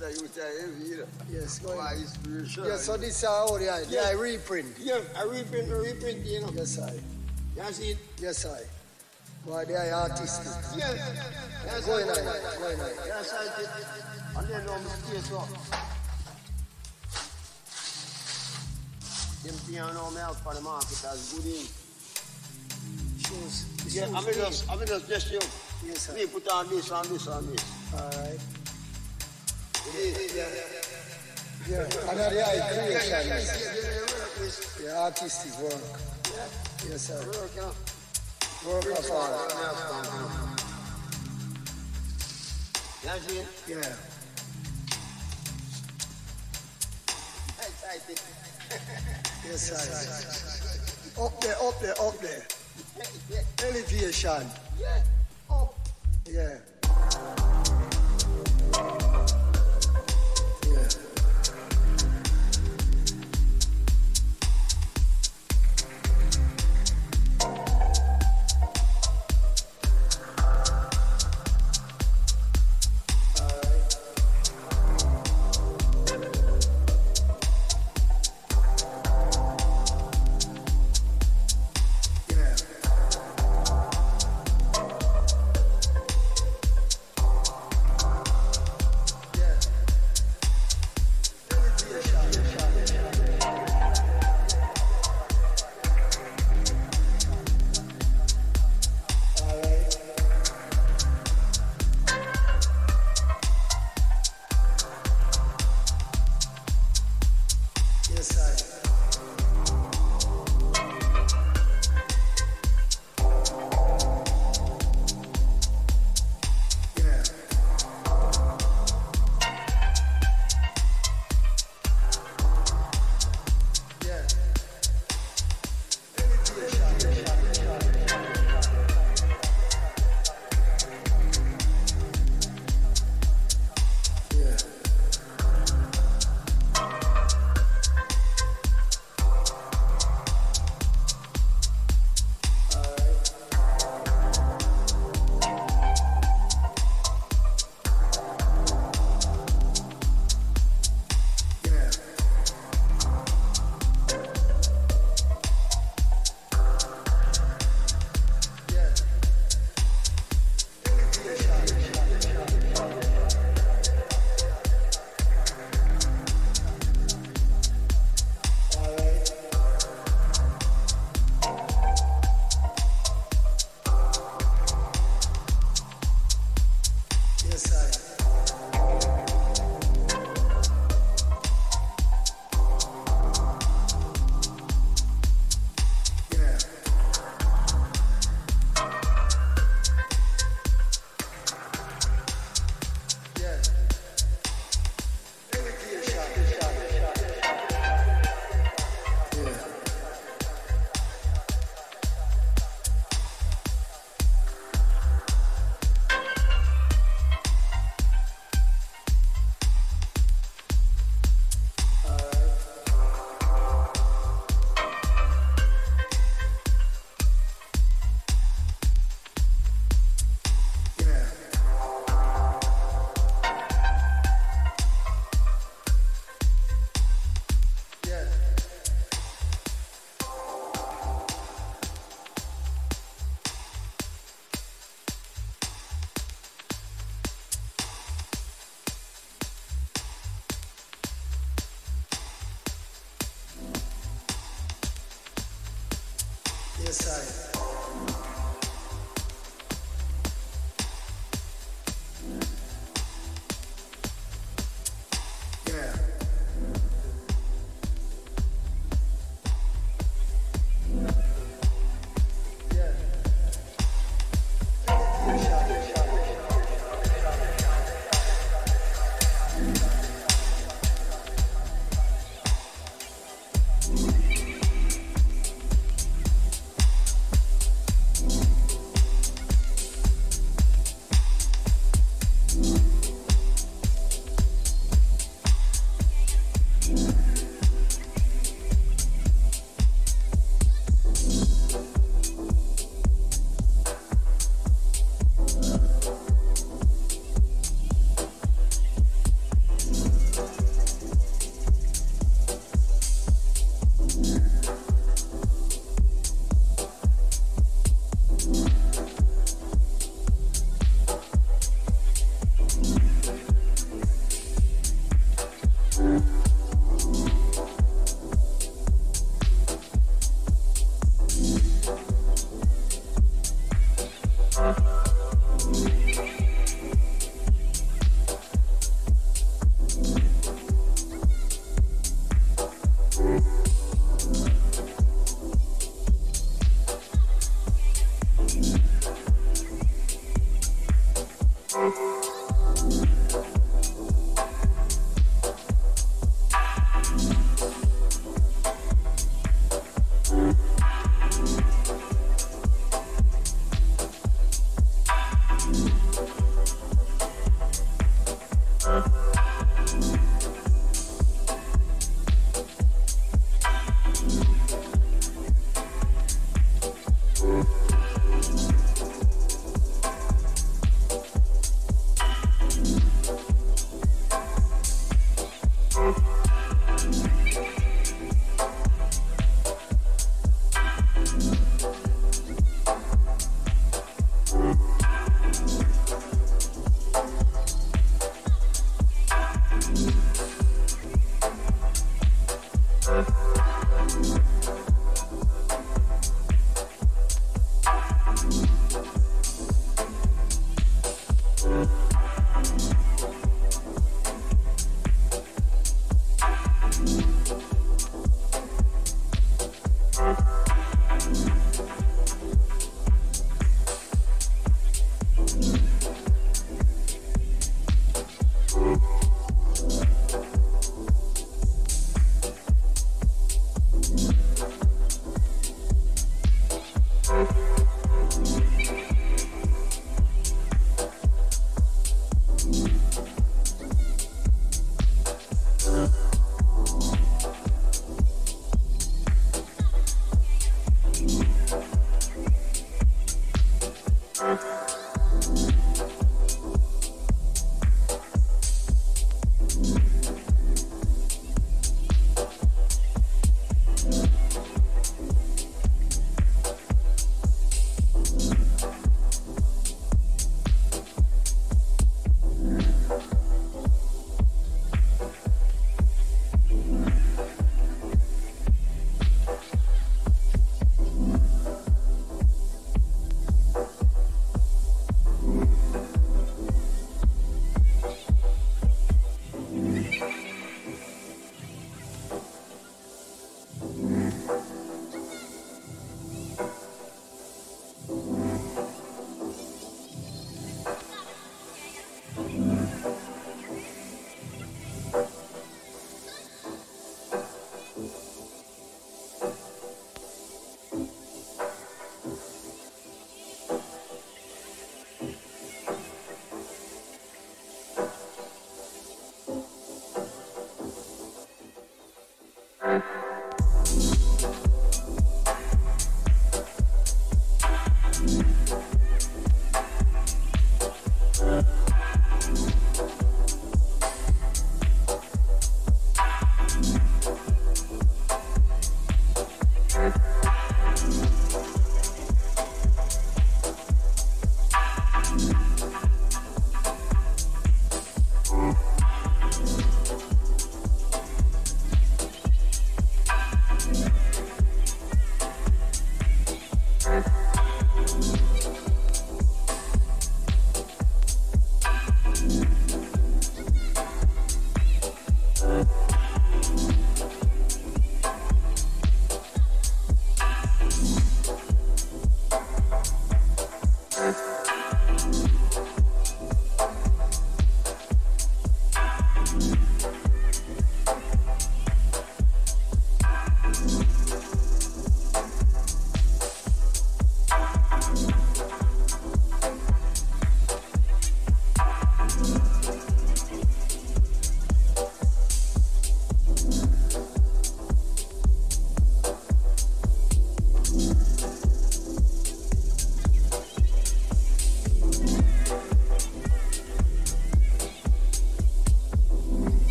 journalist, you say you. Yes, go ahead. is spiritual? Yes, so this is how the, the Yeah. reprint. Yeah, I reprint, I reprint, you know. Yes, sir. You it? Yes, sir. Why they are artistic. Yeah. Yes, Go ahead, go ahead. Yes, I did. And then case up. Them I me out for the market as good in. Shoes. Yeah, I'm just, I'm just, just you. Yes, sir. Me put on this, on this, on this. All right. Yeah. Yeah. And the eye creation. The artistic work. Yes, sir. Work, of art. See it? Yeah. Yes, sir. Up there, up there, up there. Elevation. Yeah. Yeah. Yeah. Inside.